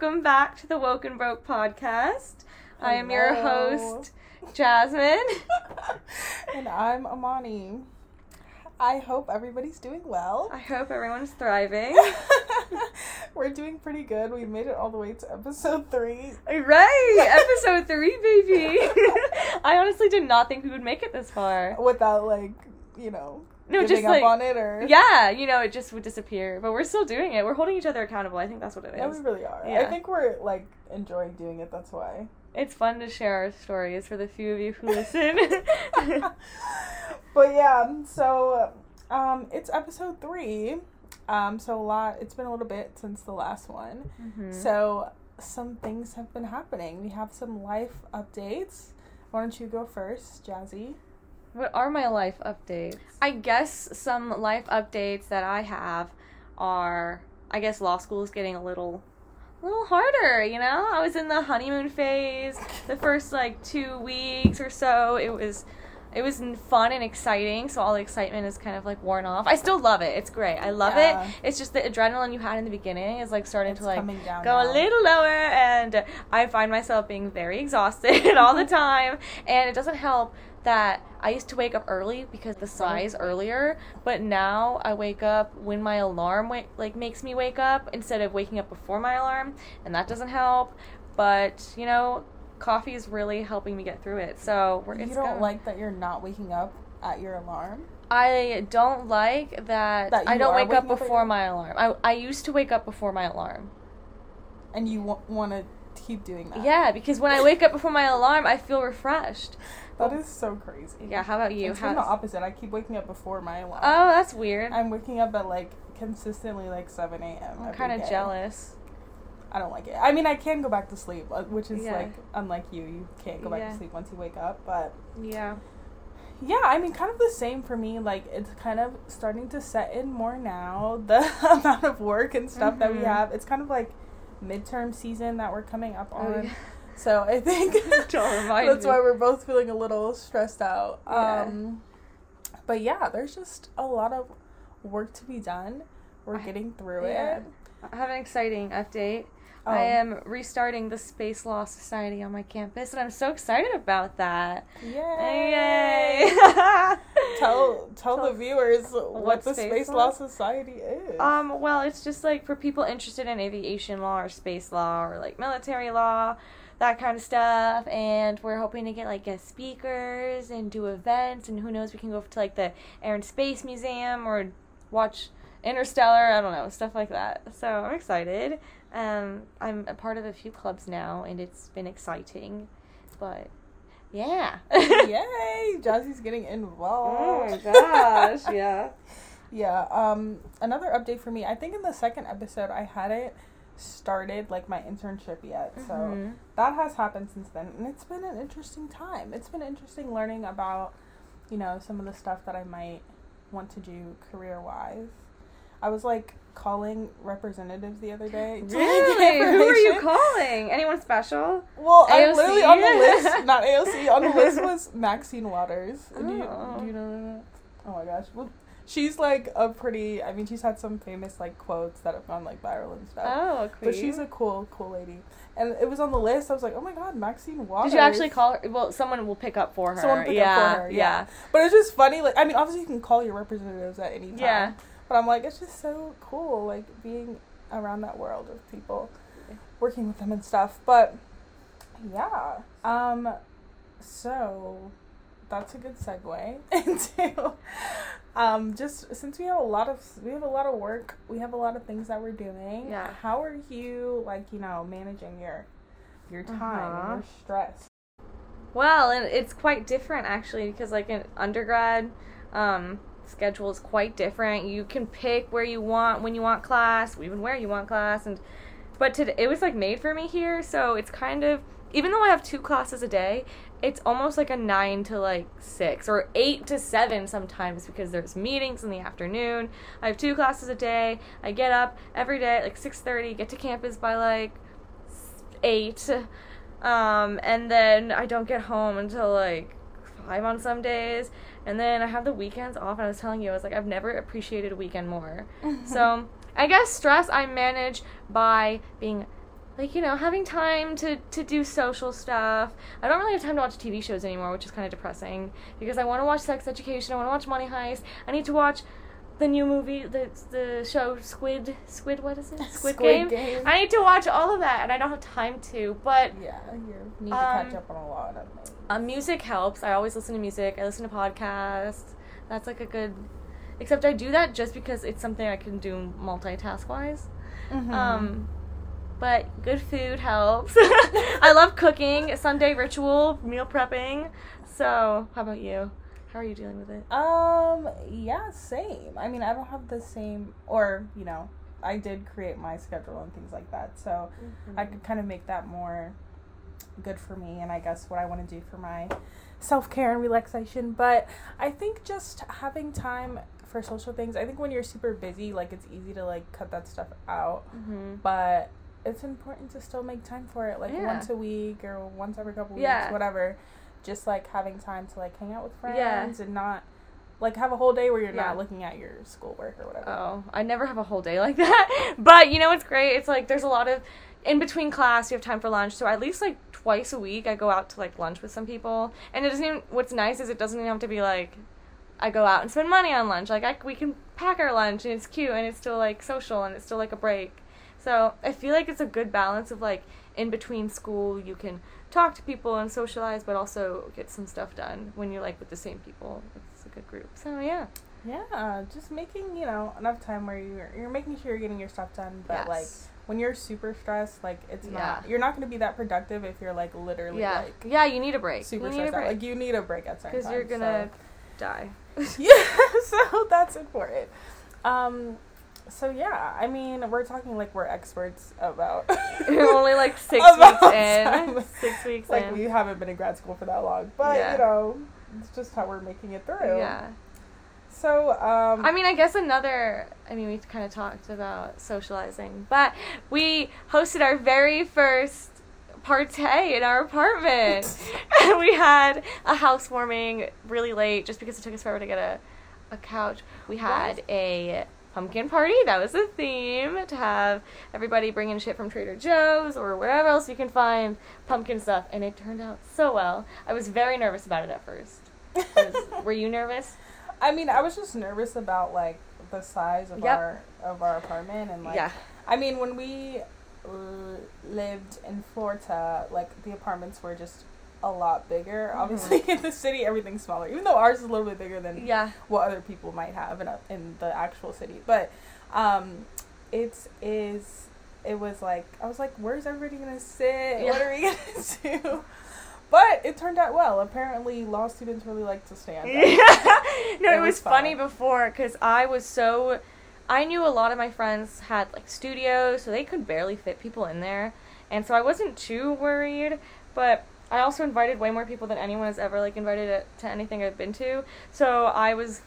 welcome back to the Woken Broke podcast. I am your host, Jasmine. and I'm Amani. I hope everybody's doing well. I hope everyone's thriving. We're doing pretty good. We made it all the way to episode three. Right, episode three, baby. I honestly did not think we would make it this far. Without like, you know, No, just like on it or yeah, you know, it just would disappear. But we're still doing it. We're holding each other accountable. I think that's what it is. Yeah, we really are. Yeah. I think we're like enjoying doing it, that's why. It's fun to share our stories for the few of you who listen. but yeah, so um it's episode three. Um so a lot it's been a little bit since the last one. Mhm. So some things have been happening. We have some life updates. Why don't you go first, Jazzy? What are my life updates? I guess some life updates that I have are I guess law school is getting a little a little harder, you know? I was in the honeymoon phase. The first like 2 weeks or so, it was it was fun and exciting, so all the excitement is kind of like worn off. I still love it. It's great. I love Yeah. it. It's just the adrenaline you had in the beginning is like starting It's to like go a little lower and I find myself being very exhausted all the time and it doesn't help that I used to wake up early because the size earlier, but now I wake up when my alarm wa- like makes me wake up instead of waking up before my alarm, and that doesn't help. But you know, coffee is really helping me get through it. So we're You don't gonna- like that you're not waking up at your alarm? I don't like that, That I don't wake up waking up before my alarm. I I used to wake up before my alarm. And you w- want to keep doing that? Yeah, because when I wake up before my alarm, I feel refreshed. That is so crazy. Yeah, how about you? It's been the opposite. I keep waking up before my alarm. Oh, that's weird. I'm waking up at like consistently like 7 a.m. I'm kind of jealous. I don't like it. I mean, I can go back to sleep, uh, which is Yeah. like unlike you. You can't go back Yeah. to sleep once you wake up. But Yeah. yeah, I mean, kind of the same for me. Like it's kind of starting to set in more now. The amount of work and stuff that we Mhm. have. It's kind of like midterm season that we're coming up Oh, on. yeah. So I think that's why we're both feeling a little stressed out. Um, but yeah, there's just a lot of work to be done. We're I- getting through it. I have an exciting update. Oh. I am restarting the Space Law Society on my campus, and I'm so excited about that. Yay! Yay! tell, tell the viewers what, what the Space Space Law? Law Society is. um, well, it's just like for people interested in aviation law or space law or like military law, that kind of stuff. And we're hoping to get like guest speakers and do events, and who knows, we can go to like the Air and Space Museum or watch Interstellar. I don't know, stuff like that. So I'm excited. Um, I'm a part of a few clubs now, and it's been exciting. But yeah. Yay! Jazzy's getting involved. oh my gosh! Yeah. Yeah. Um. Another update for me. I think in the second episode I hadn't started like my internship yet, so Mhm. that has happened since then, and it's been an interesting time. It's been interesting learning about, you know, some of the stuff that I might want to do career wise. I was like calling representatives the other day. Really? Who are you calling? Anyone special? Well, I'm literally on the list. Not AOC. On the list was Maxine Waters. Do, you, Oh. do you know that? Oh my gosh. Well, she's like a pretty. I mean, she's had some famous like quotes that have gone like viral and stuff. Oh, but she's a cool, cool lady. And it was on the list. I was like, oh my god, Maxine Waters. Did you actually call her? Well, someone will pick up for her. Someone pick up yeah, for her, yeah. yeah. But it's just funny. Like, I mean, obviously you can call your representatives at any time. Yeah. But I'm like, it's just so cool, like being around that world of people, working with them and stuff. But yeah, um, so that's a good segue into um just since we have a lot of we have a lot of work we have a lot of things that we're doing Yeah. how are you like you know managing your your time Uh-huh. and your stress Well, and it's quite different actually because like an undergrad um, schedule is quite different. You can pick where you want when you want class, even where you want class, and but today it was like made for me here, so it's kind of even though I have two classes a day, it's almost like a nine to like six or eight to seven sometimes because there's meetings in the afternoon. I have two classes a day. I get up every day at like six thirty, get to campus by like eight. Um, and then I don't get home until like five on some days. And then I have the weekends off. And I was telling you, I was like, I've never appreciated a weekend more. so I guess stress I manage by being like you know having time to to do social stuff i don't really have time to watch tv shows anymore which is kind of depressing because i want to watch sex education i want to watch money heist i need to watch the new movie the the show squid squid what is it squid, Squid game? Game. i need to watch all of that and i don't have time to but Yeah, you need to Um, catch up on a lot of things. uh, music helps i always listen to music i listen to podcasts that's like a good except i do that just because it's something i can do multitask wise Mhm. um, but good food helps. I love cooking, Sunday ritual, meal prepping. So, how about you? How are you dealing with it? Um, yeah, same. I mean, I don't have the same, or, you know, I did create my schedule and things like that. So I could kind of make that more good for me and I guess what I want to do for my self care and relaxation. But I think just having time for social things, I think when you're super busy, like it's easy to like cut that stuff out. Mm-hmm. But it's important to still make time for it, like Yeah. once a week or once every couple weeks, Yeah. whatever. Just like having time to like hang out with friends Yeah. and not like have a whole day where you're Yeah. not looking at your schoolwork or whatever. Oh, I never have a whole day like that. But you know what's great? It's like there's a lot of in between class you have time for lunch. So at least like twice a week I go out to like lunch with some people. And it doesn't even what's nice is it doesn't even have to be like I go out and spend money on lunch. Like I, we can pack our lunch and it's cute and it's still like social and it's still like a break. So I feel like it's a good balance of like in between school you can talk to people and socialize but also get some stuff done when you're like with the same people. It's a good group. So yeah. Yeah, just making you know enough time where you're you're making sure you're getting your stuff done, but like when you're super stressed, like it's Yeah. not you're not going to be that productive if you're like literally yeah, like yeah, you need a break. super you need stressed break Like you need a break at certain because you're gonna so- die. yeah, so that's important. Um, so yeah, I mean, we're talking like we're experts about. You're only like six weeks in. time. Six weeks like in. we haven't been in grad school for that long, but Yeah. you know, it's just how we're making it through. yeah. So um, I mean, I guess another. I mean, we kind of talked about socializing, but we hosted our very first partay in our apartment. and we had a housewarming really late, just because it took us forever to get a a couch. We had a pumpkin party. That was the theme to have everybody bring in shit from Trader Joe's or wherever else you can find pumpkin stuff, and it turned out so well. I was very nervous about it at first. Was- were you nervous? I mean, I was just nervous about like the size of Yep. our of our apartment and like yeah. I mean, when we uh, lived in Florida, like the apartments were just a lot bigger. Mhm. Obviously, in the city, everything's smaller. Even though ours is a little bit bigger than Yeah. what other people might have in a, in the actual city, but um, it's is it was like I was like, where's everybody gonna sit? What are we gonna do? But it turned out well. Apparently, law students really like to stand. Yeah. no, It it, was was, funny fun. before because I was so. I knew a lot of my friends had like studios, so they could barely fit people in there, and so I wasn't too worried. But I also invited way more people than anyone has ever like invited to anything I've been to, so I was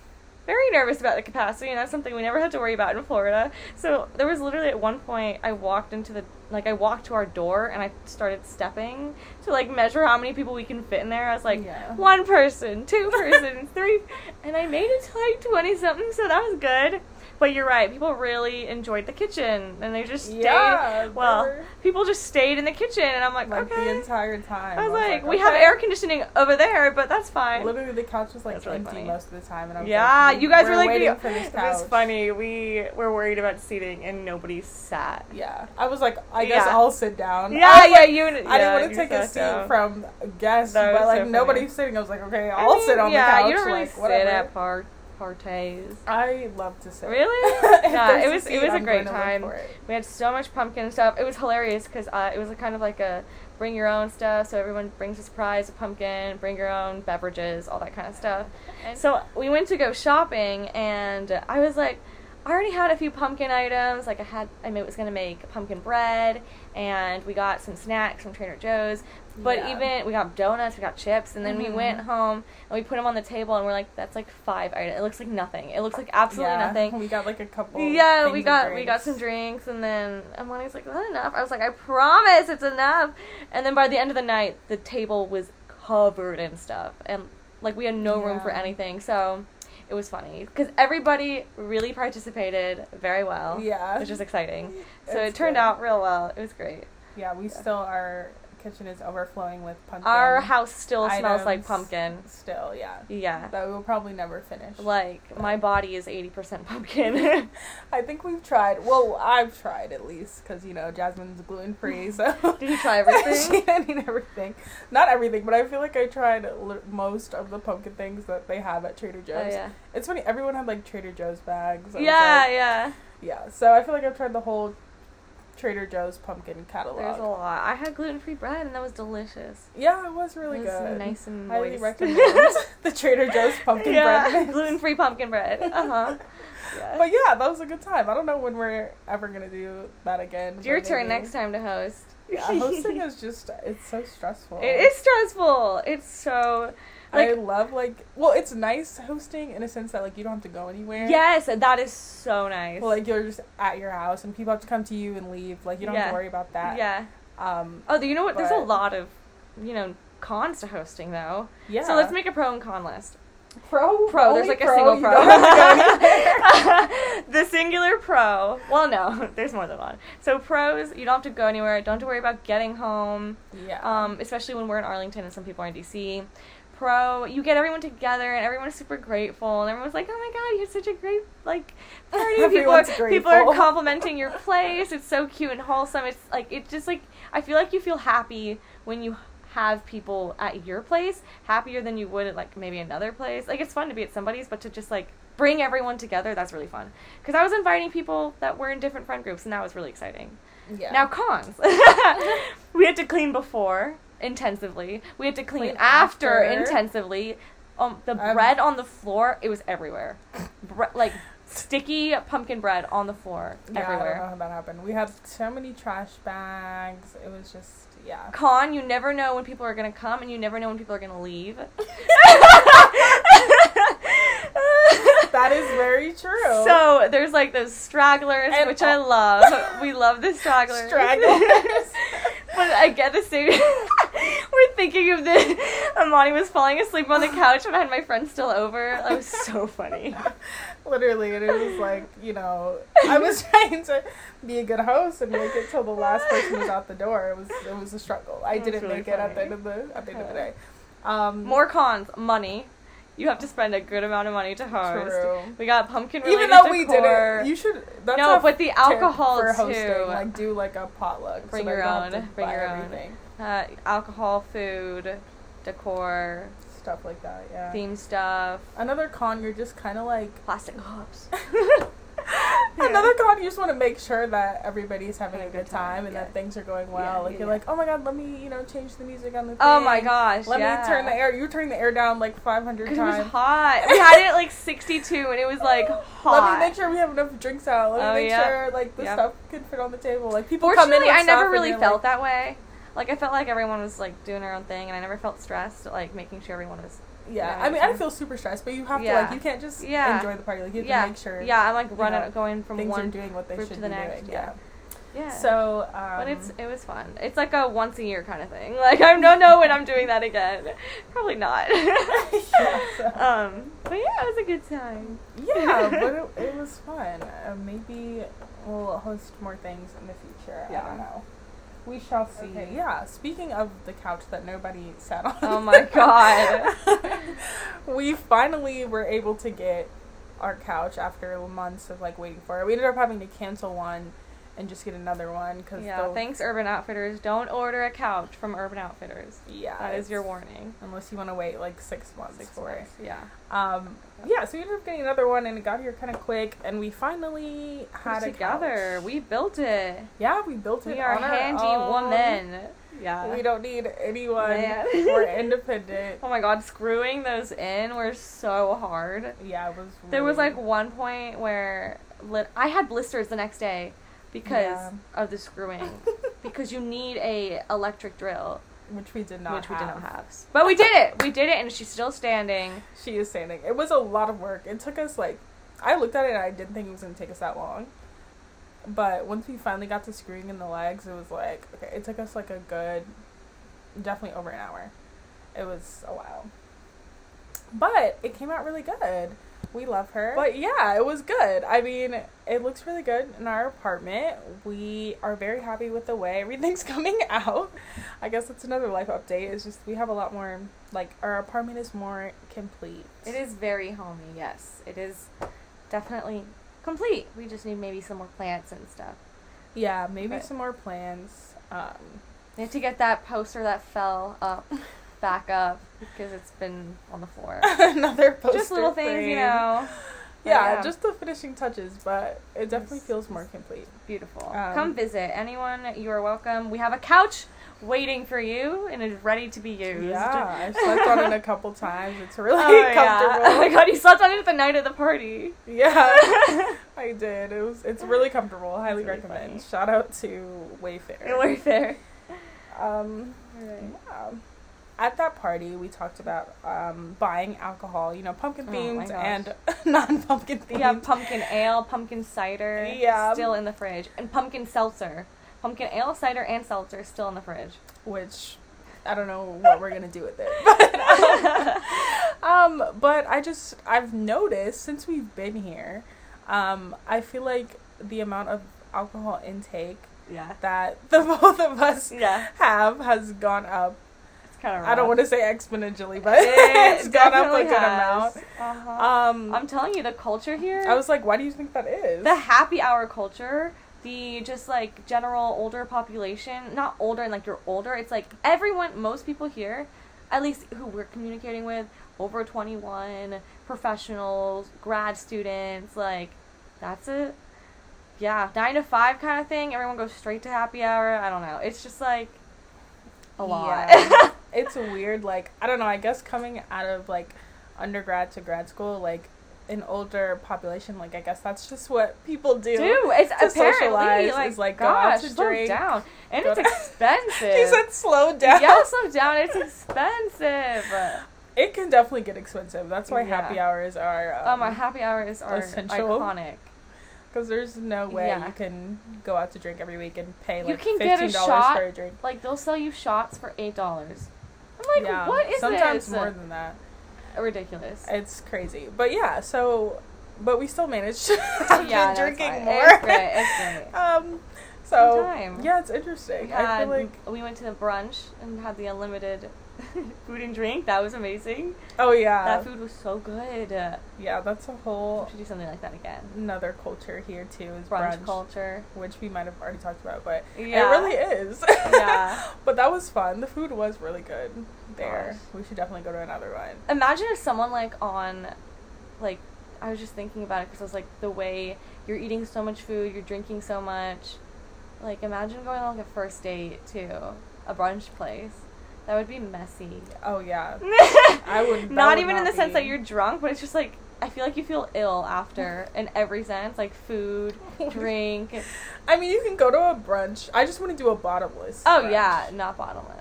very nervous about the capacity, and that's something we never had to worry about in Florida. So there was literally at one point I walked into the like I walked to our door and I started stepping to like measure how many people we can fit in there. I was like Yeah. one person, two person, three, and I made it to like twenty something, so that was good. But you're right, people really enjoyed the kitchen, and they just stayed. Yeah, well, were- people just stayed in the kitchen, and I'm like, like okay. the entire time. I was like, we okay. have air conditioning over there, but that's fine. Literally, the couch was like That's empty funny. most of the time, and I was Yeah, like, you guys we're were like, waiting for this It was funny. We were worried about seating, and nobody sat. Yeah, I was like, I guess Yeah. I'll sit down. Yeah, yeah, like- you. I yeah, didn't want to take a seat down. from guests, but like so nobody's sitting. I was like, okay, I I'll mean, sit on the couch. Yeah, you don't really like, sit at par- parties. I love to sit. Really? Yeah, it was- it was a I'm great to look time. We had so much pumpkin stuff. It was hilarious because uh, it was a kind of like a bring your own stuff. So everyone brings a surprise, a pumpkin, bring your own beverages, all that kind of stuff. And So we went to go shopping, and I was like, I already had a few pumpkin items. Like I had, I was gonna make pumpkin bread, and we got some snacks from Trader Joe's. But Yeah. even we got donuts, we got chips, and then we Mhm. went home and we put them on the table, and we're like, that's like five items. It looks like nothing. It looks like absolutely yeah, nothing. We got like a couple. Yeah, we got we got some drinks, and then Amani's like, "Is that enough?" I was like, "I promise, it's enough." And then by the end of the night, the table was covered in stuff, and like we had no room for anything. So it was funny because everybody really participated very well, Yeah. which is exciting. So It's it turned good. out real well. It was great. Yeah, we still our kitchen is overflowing with pumpkin. Our house still smells like pumpkin. still, yeah. Yeah. That we will probably never finish. Like my body is 80% pumpkin. I think we've tried. Well, I've tried at least because you know Jasmine's gluten free, so Did you try everything? she didn't everything. Not everything, but I feel like I tried most of the pumpkin things that they have at Trader oh, Joe's. oh yeah. It's funny. Everyone had like Trader Joe's bags. I Yeah, like- yeah. yeah. So I feel like I've tried the whole Trader Joe's pumpkin catalog. There's a lot. I had gluten free bread and that was delicious. Yeah, it was really it was good. nice and Highly moist. recommend the Trader Joe's pumpkin yeah, bread. gluten free pumpkin bread. Uh huh. Yeah. But yeah, that was a good time. I don't know when we're ever gonna do that again. It's your but turn next time to host. Yeah, hosting is just it's so stressful. It is stressful. It's so I love like well, it's nice hosting in a sense that like you don't have to go anywhere. yes, that is so nice. Well, like you're just at your house and people have to come to you and leave. Like you don't have to worry about that. yeah. Um. Oh, you know what? There's a lot of, you know, cons to hosting though. Yeah. So let's make a pro and con list. pro. Pro. There's like a pro, single pro. don't have to go anywhere. the singular pro. Well, no, there's more than one. So pros, you don't have to go anywhere. Don't have to worry about getting home. yeah. Um, especially when we're in Arlington and some people are in DC. Pro, you get everyone together and everyone is super grateful and everyone's like, "Oh my god, you had such a great like party." people are Everyone's people are complimenting your place. It's so cute and wholesome. It's like it's just like I feel like you feel happy when you have people at your place, happier than you would at like maybe another place. Like it's fun to be at somebody's, but to just like bring everyone together, that's really fun. Because I was inviting people that were in different friend groups, and that was really exciting. yeah. Now cons. we had to clean before intensively. We had to clean, after, after. intensively. Um, the Um, bread on the floor, it was everywhere. Bre- like sticky pumpkin bread on the floor Yeah, I don't know everywhere. how that happened. We had so many trash bags. It was just yeah. Con, you never know when people are gonna come, and you never know when people are gonna leave. That is very true. So there's like those stragglers, And which I love. we love the stragglers. Stragglers. but I get the same. Thinking of the Amani was falling asleep on the couch when I had my friend still over. That was so funny. Literally, and it was like, you know, I was trying to be a good host and make it till the last person was out the door. It was it was a struggle. I That's didn't really make it at the end of the at the end of the day. Um, More cons: money. You have to spend a good amount of money to host. True. We got pumpkin Even though we did it, you should. That's No, but the alcohol for too. hosting, like do like a potluck. Bring so your you don't have own, bring your own. Uh, alcohol, food, decor, stuff like that. Yeah. theme stuff, Another con, you're just kind of like. plastic cups. Another con, you just want to make sure that everybody's having a good time, and yeah. that things are going well. Yeah, like yeah, you're yeah. like, oh my god, let me you know change the music on the. Thing. Oh my gosh! Let yeah. me turn the air. You turn the air down like 500 Because it was times. hot. We had it at like 62 and it was like hot. Let me make sure we have enough drinks out. Let me Oh, make yeah. sure like the stuff can fit on the table. Like people come in. Fortunately, I never really felt like, that way. Like I felt like everyone was like doing their own thing, and I never felt stressed. Like making sure everyone was. Yeah, Yeah, I mean, I feel super stressed, but you have to like you can't just Yeah. enjoy the party. Like you have yeah, to make sure. yeah. I'm like running, know, going from one doing what they group should to the be next, doing. yeah. Yeah. yeah. So, um, but it's it was fun. It's like a once a year kind of thing. Like I don't know when I'm doing that again. Probably not. Yeah, so- um, but yeah, it was a good time. yeah, but it, it was fun. Uh, maybe we'll host more things in the future. I Yeah. don't know. We shall see. Okay. Yeah. Speaking of the couch that nobody sat on. Oh my God. we finally were able to get our couch after months of like waiting for it. We ended up having to cancel one and just get another one because Yeah, thanks Urban Outfitters. Don't order a couch from Urban Outfitters. Yeah, That is your warning. Unless you want to wait like six months Six for months. Yeah. it. Um, yeah, so we ended up getting another one and it got here kind of quick, and we finally had a it together. couch. We built it. Yeah, we built it. We are on our handy own. women. Yeah. We don't need anyone. Man. We're independent. Oh my god, screwing those in were so hard. Yeah, it was. There was really- like one point where lit- I had blisters the next day because Yeah. of the screwing. because you need a electric drill, which we did not which have. we did not have. But we did it. We did it, and she's still standing. She is standing. It was a lot of work. It took us like, I looked at it and I didn't think it was gonna take us that long. But once we finally got to screwing in the legs, it was like okay. It took us like a good, definitely over an hour. It was a while. But it came out really good. We love her. But yeah, it was good. I mean, it looks really good in our apartment. We are very happy with the way everything's coming out. I guess that's another life update. It's just we have a lot more like our apartment is more complete. It is very homey, yes. It is definitely complete. We just need maybe some more plants and stuff. Yeah, maybe But- some more plants. Um, We have to get that poster that fell up back up because it's been on the floor. another poster. just little things, frame. you know. Yeah, Yeah. just the finishing touches, but it definitely It's- feels more complete. Beautiful. Um, Come visit. Anyone, you are welcome. We have a couch waiting for you and is ready to be used. Yeah, I've slept on it a couple times. It's really Oh, yeah. comfortable. Oh my god, you slept on it the night of the party. Yeah, I did. It was. It's really comfortable. Highly really recommend. funny. Shout out to Wayfair. Wayfair. Um, yeah. At that party, we talked about um, buying alcohol. You know, pumpkin Oh themed gosh. and non-pumpkin themed. We have pumpkin ale, pumpkin cider, Yeah. still in the fridge, and pumpkin seltzer. Pumpkin ale, cider, and seltzer still in the fridge. which I don't know what we're gonna do with it. But, um, but I just I've noticed since we've been here, um, I feel like the amount of alcohol intake yeah. that the both of us Yeah. have has gone up. Kind of. I don't want to say exponentially, but it's gone up a good amount. Uh-huh. Um, I'm telling you, the culture here. I was like, why do you think that is? the happy hour culture the just like general older population not older and like you're older it's like everyone most people here at least who we're communicating with over 21 professionals grad students like that's it yeah nine to five kind of thing everyone goes straight to happy hour i don't know it's just like a lot Yeah. It's weird. Like I don't know. I guess coming out of like undergrad to grad school, like an older population, like I guess that's just what people do. Dude, it's to socialize like, is, like, go out gosh, to slow drink, down, and it's to- expensive. She said slow down. Yeah, slow down. It's expensive. It can definitely get expensive. That's why Yeah. happy hours are. Oh, Um, my happy hours are essential. iconic. Because there's no way Yeah. you can go out to drink every week and pay You like can fifteen get a dollars shot. for a drink. Like they'll sell you shots for eight dollars. I'm like, yeah, what is sometimes this? more than that. Ridiculous. It's crazy. But yeah, so but we still managed to yeah, be that's drinking more. It's great. It's great. um so yeah, it's We, interesting. I had, feel like we went to the brunch and had the unlimited food and drink. That was amazing. oh yeah. that food was so good. Yeah, that's a whole. we should do something like that again. another culture here too is Brunch, brunch, culture. which we might have already talked about, but Yeah. it really is. Yeah. but that was fun. The food was really good there. Gosh. We should definitely go to another one. Imagine if someone like on, like, I was just thinking about it because I was like, the way you're eating so much food, you're drinking so much. Like, imagine going on like a first date to a brunch place. That would be messy. Oh yeah. I would- Not would even in not the sense that you're drunk, but it's just like I feel like you feel ill after in every sense, like food, drink. I mean, you can go to a brunch. I just want to do a bottomless. Oh brunch. yeah, not bottomless.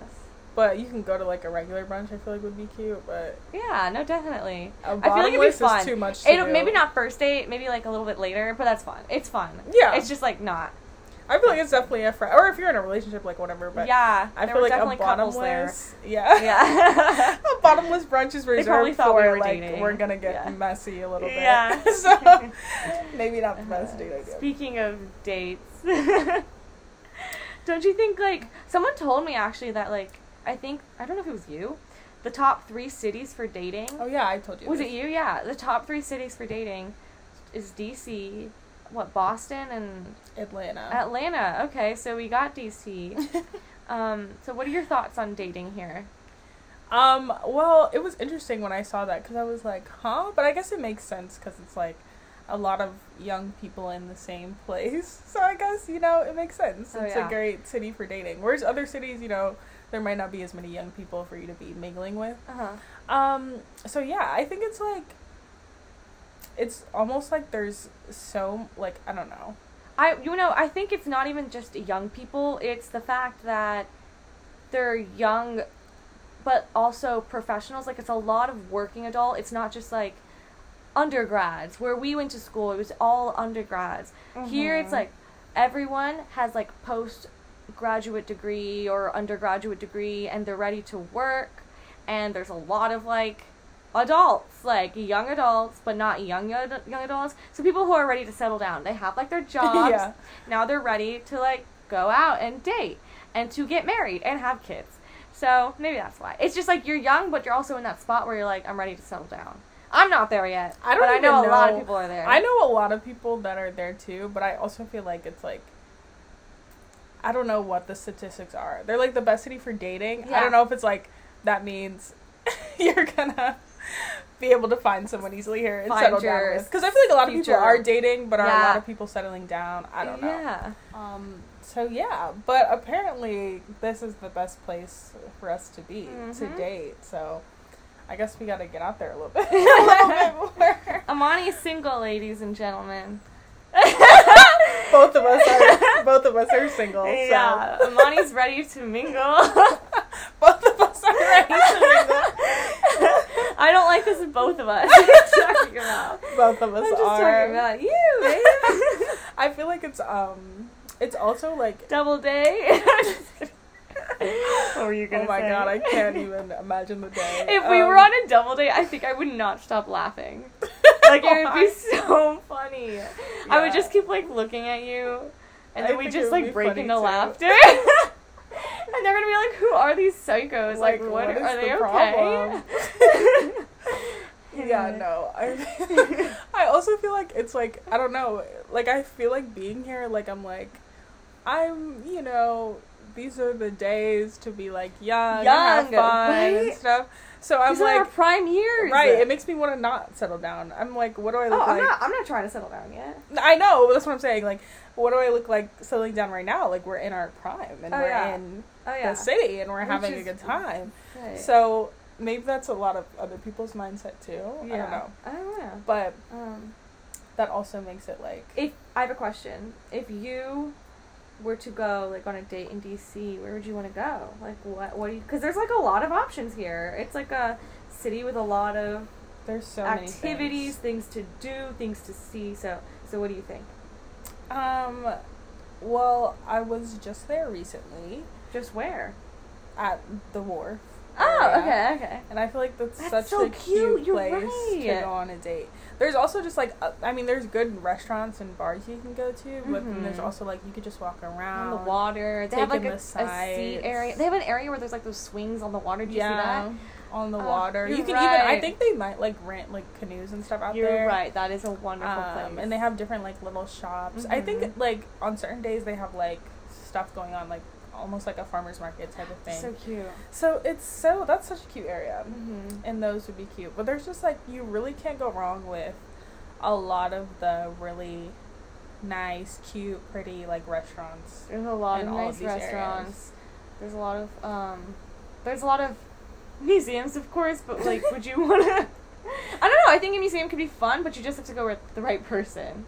But you can go to like a regular brunch. I feel like would be cute, but Yeah, no, definitely. a I feel like it'd be fun. is too much. To It'll, do. maybe not first date, maybe like a little bit later, but that's fun. It's fun. Yeah. It's just like not. I feel like it's definitely a friend, or if you're in a relationship, like whatever. But yeah, I feel like a definitely couples there. bottomless. Yeah. Yeah. a bottomless brunch is reserved thought we for were like dating. we're gonna get Yeah. messy a little bit. Yeah. so maybe not the best uh, date idea. Speaking of dates, don't you think like someone told me actually that like I think I don't know if it was you, the top three cities for dating. Oh yeah, I told you. Was this. it you? Yeah, the top three cities for dating is DC, what Boston and Atlanta. Atlanta. Okay, so we got DC. um, so what are your thoughts on dating here? Um, well, it was interesting when I saw that because I was like, huh? But I guess it makes sense because it's like a lot of young people in the same place. So I guess, you know, it makes sense. Oh, it's yeah. a great city for dating. Whereas other cities, you know, there might not be as many young people for you to be mingling with. Uh huh. Um, so yeah, I think it's like, it's almost like there's so, like, I don't know. I you know I think it's not even just young people. It's the fact that they're young, but also professionals. Like it's a lot of working adult. It's not just like undergrads where we went to school. It was all undergrads. Here it's Mhm. like everyone has like post graduate degree or undergraduate degree and they're ready to work and there's a lot of like adults, like young adults, but not young young young adults. So people who are ready to settle down. They have like their jobs. Yeah. Now they're ready to like go out and date and to get married and have kids. So maybe that's why. It's just like you're young, but you're also in that spot where you're like, I'm ready to settle down. I'm not there yet. I don't but I know even a lot of people are there. I know a lot of people that are there too, but I also feel like it's like I don't know what the statistics are. They're like the best city for dating. Yeah. I don't know if it's like that means you're gonna be able to find someone easily here and Find settle down with. Because I feel like a lot of people are dating, but are a lot of people settling down? I don't know. Yeah. Um. So yeah, but apparently this is the best place for us to be to Mhm. date. So I guess we got to get out there a little bit, a little bit more. Amani's single, ladies and gentlemen. both of us are both of us are single. Yeah, So Amani's ready to mingle. both of us are ready to. I don't like this with both of us. What are you talking about? Both of us I'm just are. talking about you, babe. I feel like it's um, it's also like. Double day. what were you gonna Oh my say? god, I can't even imagine the day. If we Um, were on a double date, I think I would not stop laughing. Like it would be so funny. I would just keep like looking at you, and I then we think just like break into too. laughter. And they're gonna be like, "Who are these psychos? Oh like, Like, what, what are they the okay?" Yeah, no. I I also feel like it's like I don't know. Like I feel like being here. Like I'm like, I'm you know these are the days to be like young, and have Young, fun and stuff. So I'm These are our like, prime years. right. It makes me want to not settle down. I'm like, what do I look Oh, look I'm like? not. I'm not trying to settle down yet. I know. but That's what I'm saying. Like, what do I look like settling down right now? Like we're in our prime and Oh, we're yeah. in Oh yeah. the city and we're Which having a good time. Right. So maybe that's a lot of other people's mindset too. I don't know. I don't know. But Um, that also makes it like if I have a question, if you were to go like on a date in DC, where would you want to go? Like what? What do you? Because there's like a lot of options here. It's like a city with a lot of there's so many activities, many things to do, things to see. So, so what do you think? Um, well, I was just there recently Just where? at the wharf. Oh, area, okay, okay. And I feel like that's, That's such so a cute, cute place right. to go on a date. There's also just like uh, I mean, there's good restaurants and bars you can go to, but then there's Mhm. also like you could just walk around On the water, they have like a, the a seat area. They have an area where there's like those swings on the water. Do you see that? on the Oh, water. You you're can even I think they might like rent like canoes and stuff out You're there. right. That is a wonderful Um, place. and they have different like little shops. I think Mhm. like on certain days they have like stuff going on like almost like a farmers market type of thing. so cute. So it's so that's such a cute area, Mm-hmm. and those would be cute. But there's just like you really can't go wrong with a lot of the really nice, cute, pretty like restaurants. There's a lot of of nice these restaurants. There's a lot of um, there's a lot of museums, of course. But like, would you want to? I don't know. I think a museum could be fun, but you just have to go with the right person,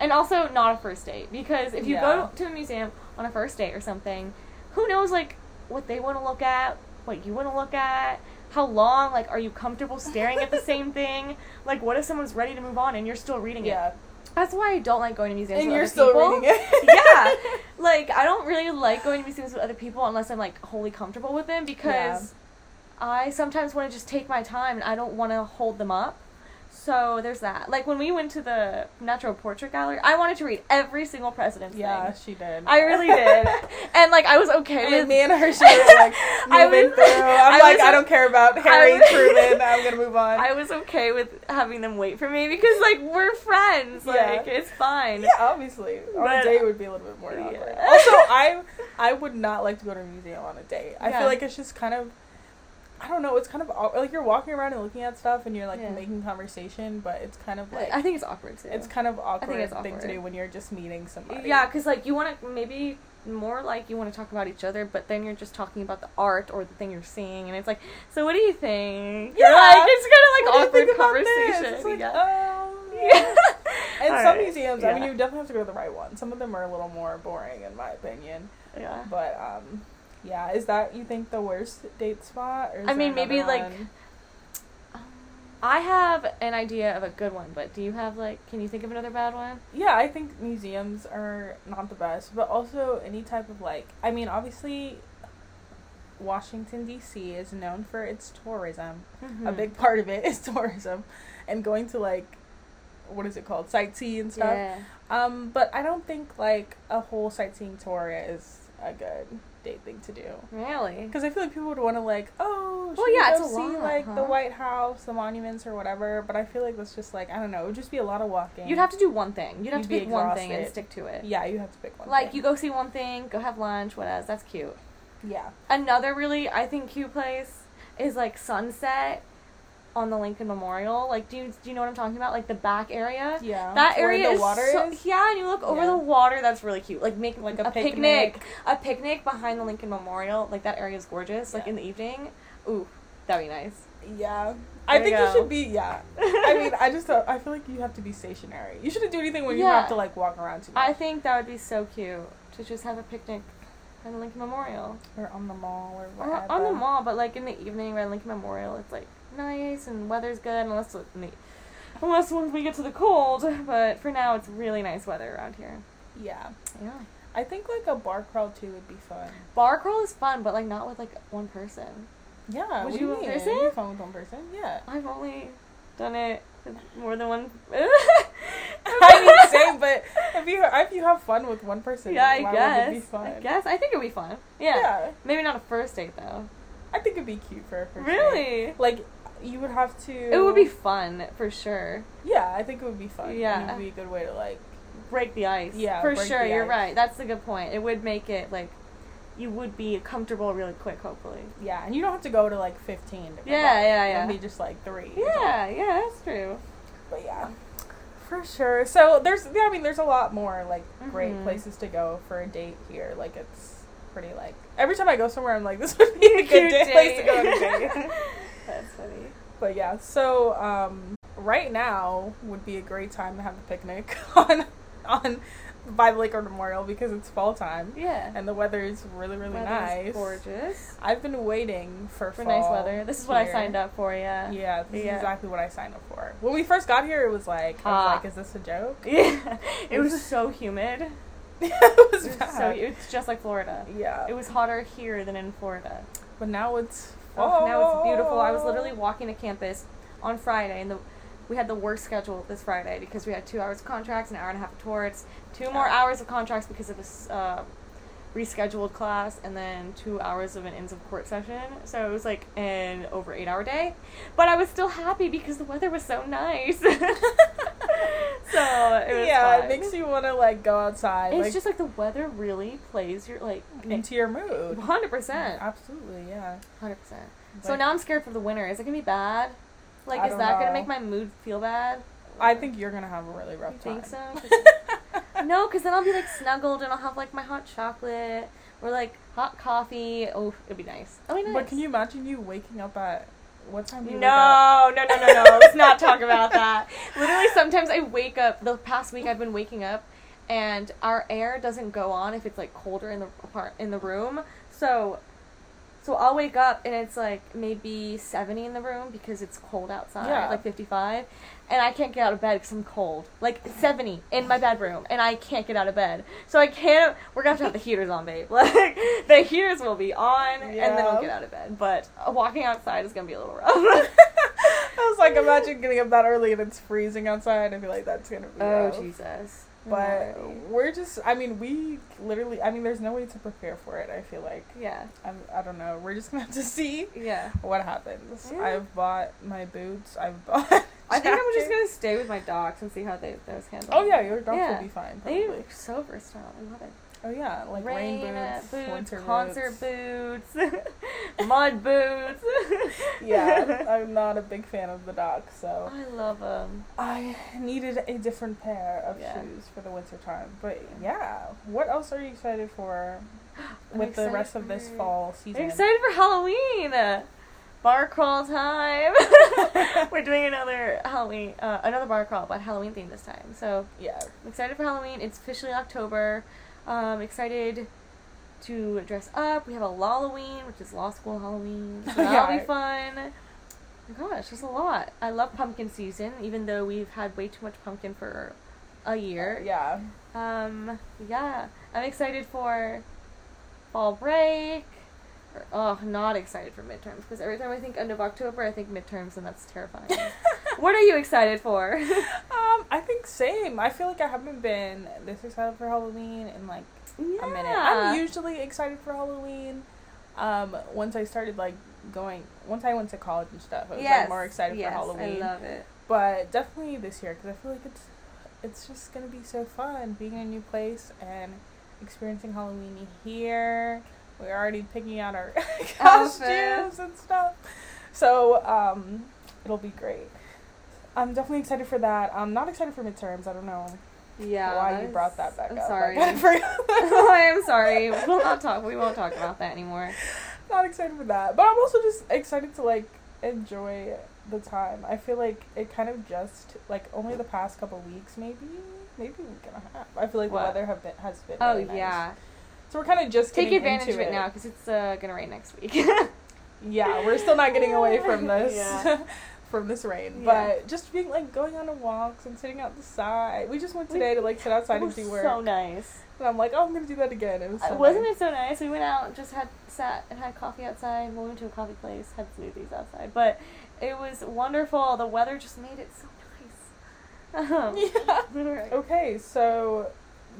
and also not a first date because if you Yeah. go to a museum on a first date or something, who knows like what they want to look at, what you want to look at. How long? Like, are you comfortable staring at the same thing? Like, what if someone's ready to move on and you're still reading it? Yeah, That's why I don't like going to museums. and with you're other still people. reading it. yeah, like I don't really like going to museums with other people unless I'm like wholly comfortable with them because I sometimes want to just take my time and I don't want to hold them up. So there's that. Like when we went to the National Portrait Gallery, I wanted to read every single president's yeah, thing. she did. I really did, and like I was okay And with me and her, she were like I moving was- through. I'm I like, was- I don't care about Harry was- Truman. I'm gonna move on. I was okay with having them wait for me because like we're friends. Like Yeah. it's fine. Yeah, obviously. On But- a date would be a little bit more Yeah. awkward. Also, I I would not like to go to a museum on a date. I Yeah. feel like it's just kind of I don't know, it's kind of like you're walking around and looking at stuff and you're like Yeah. making conversation, but it's kind of like I think it's awkward too. it's kind of awkward I think it's awkward. thing to do when you're just meeting somebody. Yeah, because like you want to maybe more like you want to talk about each other, but then you're just talking about the art or the thing you're seeing, and it's like, so what do you think? Yeah. Like it's kind of like awkward think about this? conversation. It's like, yeah. um, yeah. And All some right, museums, I mean, you definitely have to go to the right one. Some of them are a little more boring, in my opinion. yeah. But um, yeah, is that you think the worst date spot? I mean, maybe, another like. I have an idea of a good one, but do you have like? Can you think of another bad one? Yeah, I think museums are not the best, but also any type of like, I mean, obviously, Washington D.C. is known for its tourism. A Mhm. big part of it is tourism, and going to like, what is it called, sightseeing and stuff. Yeah. Um, but I don't think like a whole sightseeing tour is a good date thing to do. Really? Because I feel like people would want to like, oh, Well, yeah, go it's a see lot, like the? White House, the monuments, or whatever. But I feel like that's just like I don't know. It would just be a lot of walking. You'd have to do one thing. You'd have You'd to pick one thing and stick to it. Yeah, you have to pick one. Like thing. you go see one thing, go have lunch, what else? That's cute. Yeah. Another really I think cute place is like sunset on the Lincoln Memorial. Like do you do you know what I'm talking about? Like the back area. Yeah. That Where area the is water so, is. yeah, and you look over Yeah. the water. That's really cute. Like make Like like a a, picnic. picnic. a picnic behind the Lincoln Memorial. Like that area is gorgeous. Like Yeah. in the evening, ooh, that'd be nice. Yeah. I think you you should be. Yeah. I mean, I just don't, I feel like you have to be stationary. You shouldn't do anything when you have to like walk around too much. I think that would be so cute to just have a picnic at the Lincoln Memorial. or on the mall or Or whatever. on the mall, but like in the evening around Lincoln Memorial, it's like nice and weather's good unless unless once we get to the cold. But for now, it's really nice weather around here. Yeah. Yeah. I think like a bar crawl too would be fun. Bar crawl is fun, but like not with like one person. Yeah. Would you mean? person? Fun with one person. Yeah. I've only done it with more than one. I mean, same, but if you if you have fun with one person, yeah, I guess. would it be fun? I guess I think it'd be fun. Yeah. Yeah. Maybe not a first date though. I think it'd be cute for a first date. really. Like you would have to. It would be fun for sure. Yeah, I think it would be fun. Yeah. It would be a good way to like. break the ice. Yeah, for sure. You're right. That's a good point. It would make it like you would be comfortable really quick. Hopefully. Yeah, and you don't have to go to like fifteen. different Yeah, yeah, yeah. would be just like three. Yeah, yeah, that's true. But yeah, for sure. So there's, yeah, I mean, there's a lot more like great Mhm. places to go for a date here. Like it's pretty like every time I go somewhere, I'm like, this would be a good date, place to go on a date. that's funny. But yeah, so um, right now would be a great time to have a picnic on on by the Laker Memorial because it's fall time Yeah. and the weather is really really Weather's nice. Gorgeous. I've been waiting for For nice weather. This is what I signed up for. Yeah. Yeah, this Yeah. is exactly what I signed up for. When we first got here, it was like, I was Ah. like, is this a joke? Yeah. It was so humid. It it was was bad. so. It's just like Florida. yeah, It was hotter here than in Florida. but now it's Oh, now it's beautiful. I was literally walking to campus on Friday, and the we had the worst schedule this Friday because we had two hours of contracts, an hour and a half of torts, two more hours of contracts because of this uh, rescheduled class, and then two hours of an ends of court session. So it was like an over eight hour day, but I was still happy because the weather was so nice. so it was yeah, fine. it makes you want to like go outside. It's like, just like the weather really plays your like mm-hmm. into your mood. hundred percent. Absolutely, yeah. Hundred percent. So now I'm scared for the winter. Is it gonna be bad? Like, I is that know. gonna make my mood feel bad? I think you're gonna have a really You rough time. think so? no, because then I'll be like snuggled and I'll have like my hot chocolate or like hot coffee. Oh, it'd be nice. Oh, nice. But can you imagine you waking up at what time? Do you No, no, no, no, no. Let's not talk about that. Literally, sometimes I wake up. The past week, I've been waking up, and our air doesn't go on if it's like colder in the apart in the room. So, so I'll wake up and it's like maybe seventy in the room because it's cold outside, Yeah. like fifty-five, and I can't get out of bed because I'm cold. Like seventy in my bedroom, and I can't get out of bed. So I can't. We're gonna have to have the heaters on, babe. Like the heaters will be on, and then Yeah. we'll get out of bed. But uh, walking outside is gonna be a little rough. I was like, imagine getting up that early and it's freezing outside. I feel like that's gonna be. Oh rough. Jesus! But we're just, I mean, we literally, I mean, there's no way to prepare for it, I feel like. yeah, I'm, I don't know. We're just gonna have to see yeah. what happens. Yeah. I've bought my boots. I've bought. I think I'm just gonna stay with my dogs and see how they those handle. Oh, yeah, your dogs Yeah. will be fine. They Probably. are so versatile. I love it. Oh, yeah, like rain, uh, boots, winter concert boots. boots, mud boots. Yeah, I'm not a big fan of the dogs, so I love them. I needed a different pair of Yeah. shoes for the winter time. But yeah, what else are you excited for with the rest of this fall season? I'm excited for Halloween. Bar crawl time. We're doing another Halloween, uh, another bar crawl, but Halloween theme this time. So Yeah, I'm excited for Halloween. It's officially October. Um, excited to dress up. We have a Halloween, which is law school Halloween. So that'll Yeah. be fun. Oh gosh, there's a lot. I love pumpkin season, even though we've had way too much pumpkin for a year. yeah. Um, yeah, I'm excited for fall break. Or, Oh, not excited for midterms because every time I think end of October, I think midterms, and that's terrifying. what are you excited for? um, I think same. I feel like I haven't been this excited for Halloween in like yeah. a minute. I'm usually excited for Halloween. Um, once I started like going, once I went to college and stuff, I was yes. like more excited yes, for Halloween. I love it. But definitely this year because I feel like it's it's just gonna be so fun being in a new place and experiencing Halloween here. We're already picking out our costumes and stuff, so um, it'll be great. I'm definitely excited for that. I'm not excited for midterms. I don't know Yeah. why you brought that back I'm up. sorry. I. I am sorry. We'll not talk. We won't talk about that anymore. not excited for that. But I'm also just excited to like enjoy the time. I feel like it kind of just like only the past couple weeks, maybe, maybe week and a half. I feel like What? the weather have been has been. Oh really nice. yeah. So we're kind of just Take advantage of it, now because it's uh, gonna rain next week. Yeah, we're still not getting away from this. Yeah. From this rain, Yeah. but just being like going on walks and sitting outside. We just went today to like sit outside it and was do work, so nice. and I'm like, oh, I'm gonna do that again. It was so Uh, Wasn't nice. it so nice? We went out, and just had sat and had coffee outside. We went to a coffee place, had smoothies outside, but it was wonderful. The weather just made it so nice. Um, Yeah. Alright. Okay, so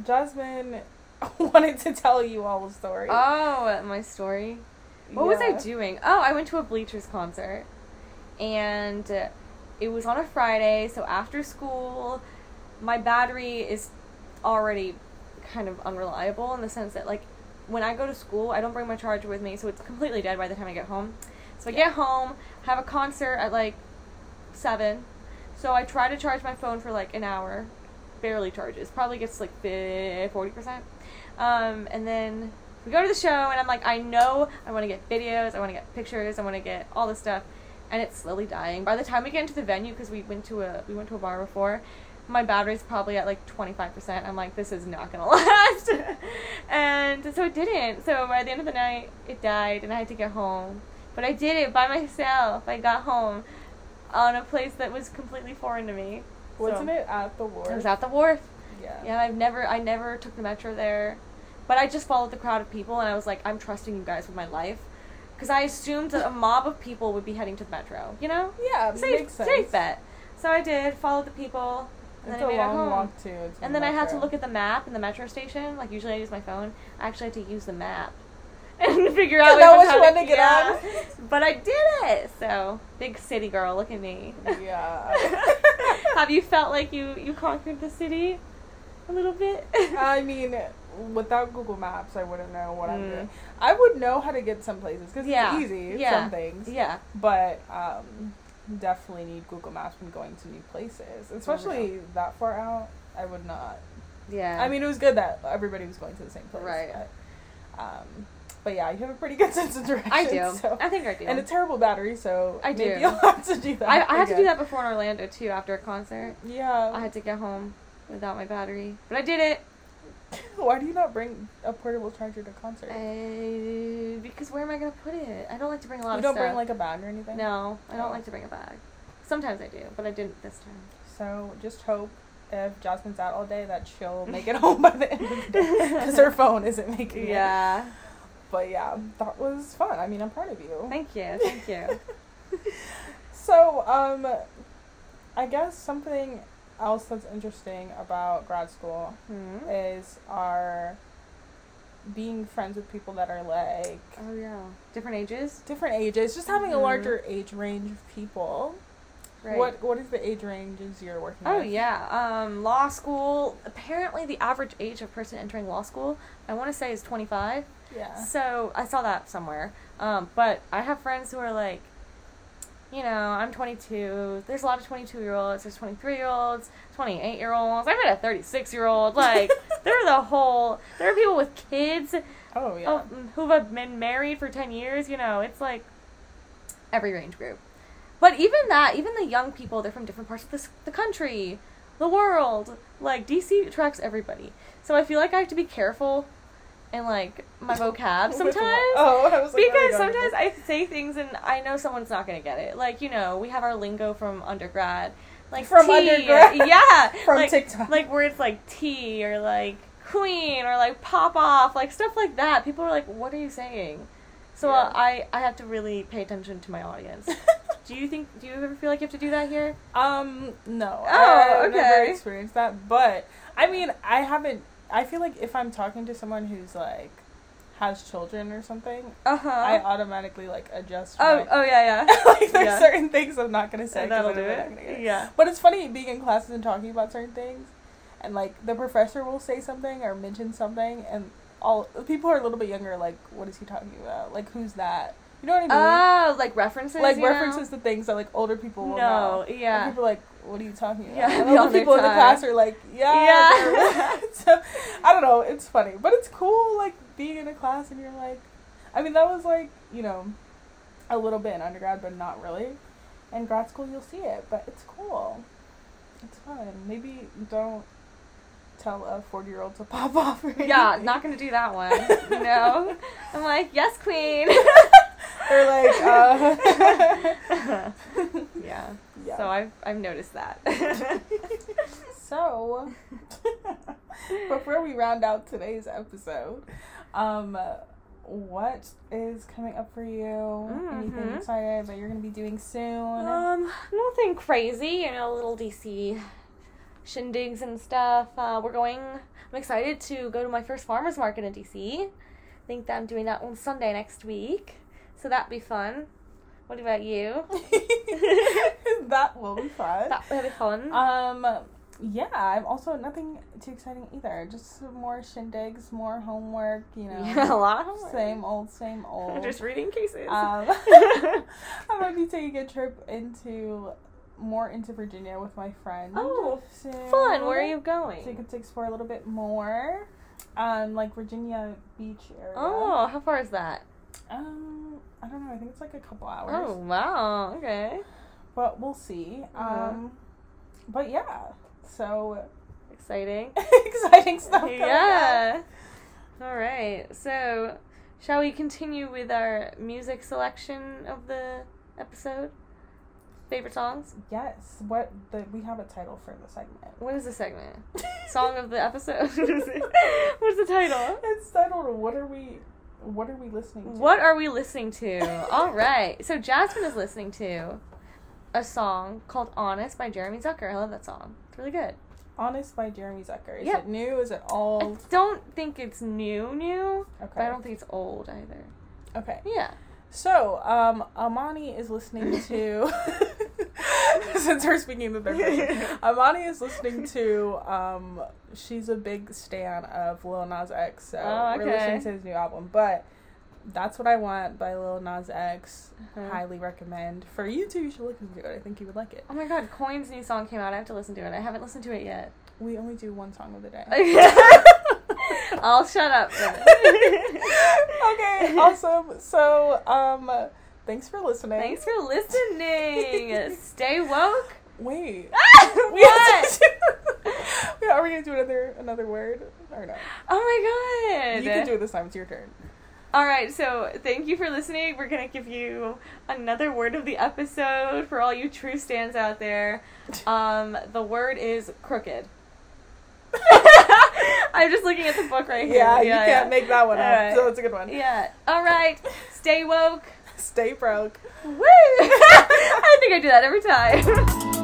Jasmine wanted to tell you all the story. Oh, my story. What was I doing? Oh, I went to a Bleachers concert, and it was on a Friday. So after school, my battery is already kind of unreliable in the sense that like when I go to school, I don't bring my charger with me, so it's completely dead by the time I get home. So I get home, have a concert at like seven. So I try to charge my phone for like an hour, barely charges, probably gets like forty percent. Um, and then we go to the show, and I'm like, I know I want to get videos, I want to get pictures, I want to get all this stuff, and it's slowly dying. By the time we get into the venue, because we went to a we went to a bar before, my battery's probably at like 25%. I'm like, this is not gonna last, and so it didn't. So by the end of the night, it died, and I had to get home. But I did it by myself. I got home on a place that was completely foreign to me. Wasn't So- it at the wharf? It was at the wharf. Yeah. Yeah, I've never, I never took the metro there, but I just followed the crowd of people, and I was like, I'm trusting you guys with my life, because I assumed that a mob of people would be heading to the metro. You know, Yeah, safe, makes sense. safe bet. So I did, followed the people, and It's then I a made it long home. walk too. to And the then I had to look at the map in the metro station. Like usually I use my phone. I actually had to use the map and figure out To know which one to get yeah. on. But I did it. So big city girl, look at me. Yeah. Have you felt like you you conquered the city a little bit? I mean, without Google Maps, I wouldn't know what I'm Mm. doing. I would know how to get some places because Yeah. it's easy. Yeah. Some things. yeah. But um, definitely need Google Maps when going to new places, especially that far out. I would not. Yeah. I mean, it was good that everybody was going to the same place. Right. But, um, but yeah, you have a pretty good sense of direction. I do. So. I think I do. And a terrible battery, so I maybe do. you'll have to do that. I, I had to do that before in Orlando too. After a concert, Yeah. I had to get home without my battery, but I did it. Why do you not bring a portable charger to concert? Uh, because where am I gonna put it? I don't like to bring a lot you don't bring like a bag or anything. No, I don't Oh. like to bring a bag. Sometimes I do, but I didn't this time. So just hope if Jasmine's out all day that she'll make it home by the end of the day because her phone isn't making it. Yeah. But yeah, that was fun. I mean, I'm proud of you. Thank you. Thank you. So, um, I guess something else that's interesting about grad school hmm? is our being friends with people that are like Oh yeah. Different ages. different ages, just having a Mhm. larger age range of people. Right. What what is the age ranges you're working Oh with? yeah. Um, law school. Apparently, the average age of person entering law school, I want to say, is twenty five. Yeah. So I saw that somewhere. Um, but I have friends who are like, you know, I'm 22. There's a lot of 22 year olds. There's 23 year olds, 28 year olds. I met a 36 year old. Like, there's a whole. There are people with kids Oh yeah. oh, who have been married for 10 years. You know, it's like every range group. But even that, even the young people, they're from different parts of this, the country, the world. Like, DC attracts everybody. So I feel like I have to be careful in, like, my vocab sometimes. Oh, I was like, we Because sometimes? I say things and I know someone's not gonna get it. Like you know, we have our lingo from undergrad, like From tea, undergrad? yeah, From like, TikTok. like words like tea or like queen or like pop off, like stuff like that. People are like, "What are you saying?" So Yeah. uh, I I have to really pay attention to my audience. do you think? Do you ever feel like you have to do that here? Um, no. Oh, I've never okay. experienced that, but I mean, I haven't. I feel like if I'm talking to someone who's like has children or something, Uh huh. I automatically like adjust. oh my- oh yeah yeah. like there's Yeah. certain things I'm not gonna say. That'll do it. not gonna get Yeah. But it's funny being in classes and talking about certain things, and like the professor will say something or mention something, and all the people who are a little bit younger, like, what is he talking about? Like, who's that? You know what I mean? Oh, like references. like know? references to things that like older people will know. No, And yeah. people are like, what are you talking about? Yeah, and the all the other people in the class are like, yeah. Yeah. so I don't know. It's funny, but it's cool. Like being in a class and you're like, I mean, that was like you know, a little bit in undergrad, but not really. In grad school, you'll see it, but it's cool. It's fun. Maybe don't tell a forty year old to pop off. Yeah, not gonna do that one. You know, I'm like, yes, queen. Or like, uh, yeah. yeah. So I've I've noticed that. So, before we round out today's episode, um, what is coming up for you? Anything Mhm. excited that you're going to be doing soon? um, nothing crazy. You know, little DC shindigs and stuff. Uh, we're going. I'm excited to go to my first farmers market in DC. I think that I'm doing that on Sunday next week, so that'd be fun. What about you? that will be fun. That will be fun. Um, yeah, I'm also nothing too exciting either. Just some more shindigs, more homework. You know, yeah, a lot of homework. same old, same old. Just reading cases. Um, I might be taking a trip into more into Virginia with my friend. Oh, soon. fun. Where are you going? So you to explore a little bit more, um, like Virginia Beach area. Oh, how far is that? Um, I don't know. I think it's like a couple hours. Oh, wow. Okay. But we'll see. Uh-huh. Um, but yeah. So Exciting. exciting stuff. yeah. All right. So, shall we continue with our music selection of the episode? Favorite songs? Yes. What the we have a title for the segment. What is the segment? Song of the episode? What's the title? It's titled "What are we? What are we listening to?" What are we listening to? All right. So Jasmine is listening to a song called "Honest" by Jeremy Zucker. I love that song. It's really good. Honest by Jeremy Zucker. Is Yeah. it new? Is it old? I don't think it's new, new, Okay. but I don't think it's old either. Okay. Yeah. So, um, Amani is listening to. Since we're speaking the third person, Amani is listening to. Um, she's a big stan of Lil Nas X, so Oh, we're listening to his new album. But that's what I want by Lil Nas X. Uh-huh. Highly recommend for you too. You should listen to it. I think you would like it. Oh my god, Coin's new song came out. I have to listen to it. I haven't listened to it yet. We only do one song of the day. I'll shut up. okay, awesome. So, um, thanks for listening. Thanks for listening. Stay woke. Wait. what? To do- Wait, Are we gonna do another another word or no? Oh my god. You can do it this time. It's your turn. All right, so thank you for listening. We're gonna give you another word of the episode for all you true stands out there. Um, the word is crooked. I'm just looking at the book right here. Yeah, you can't make that one up. Alright. So it's a good one. Yeah. All right. Stay woke. Stay broke. Woo! I think I do that every time.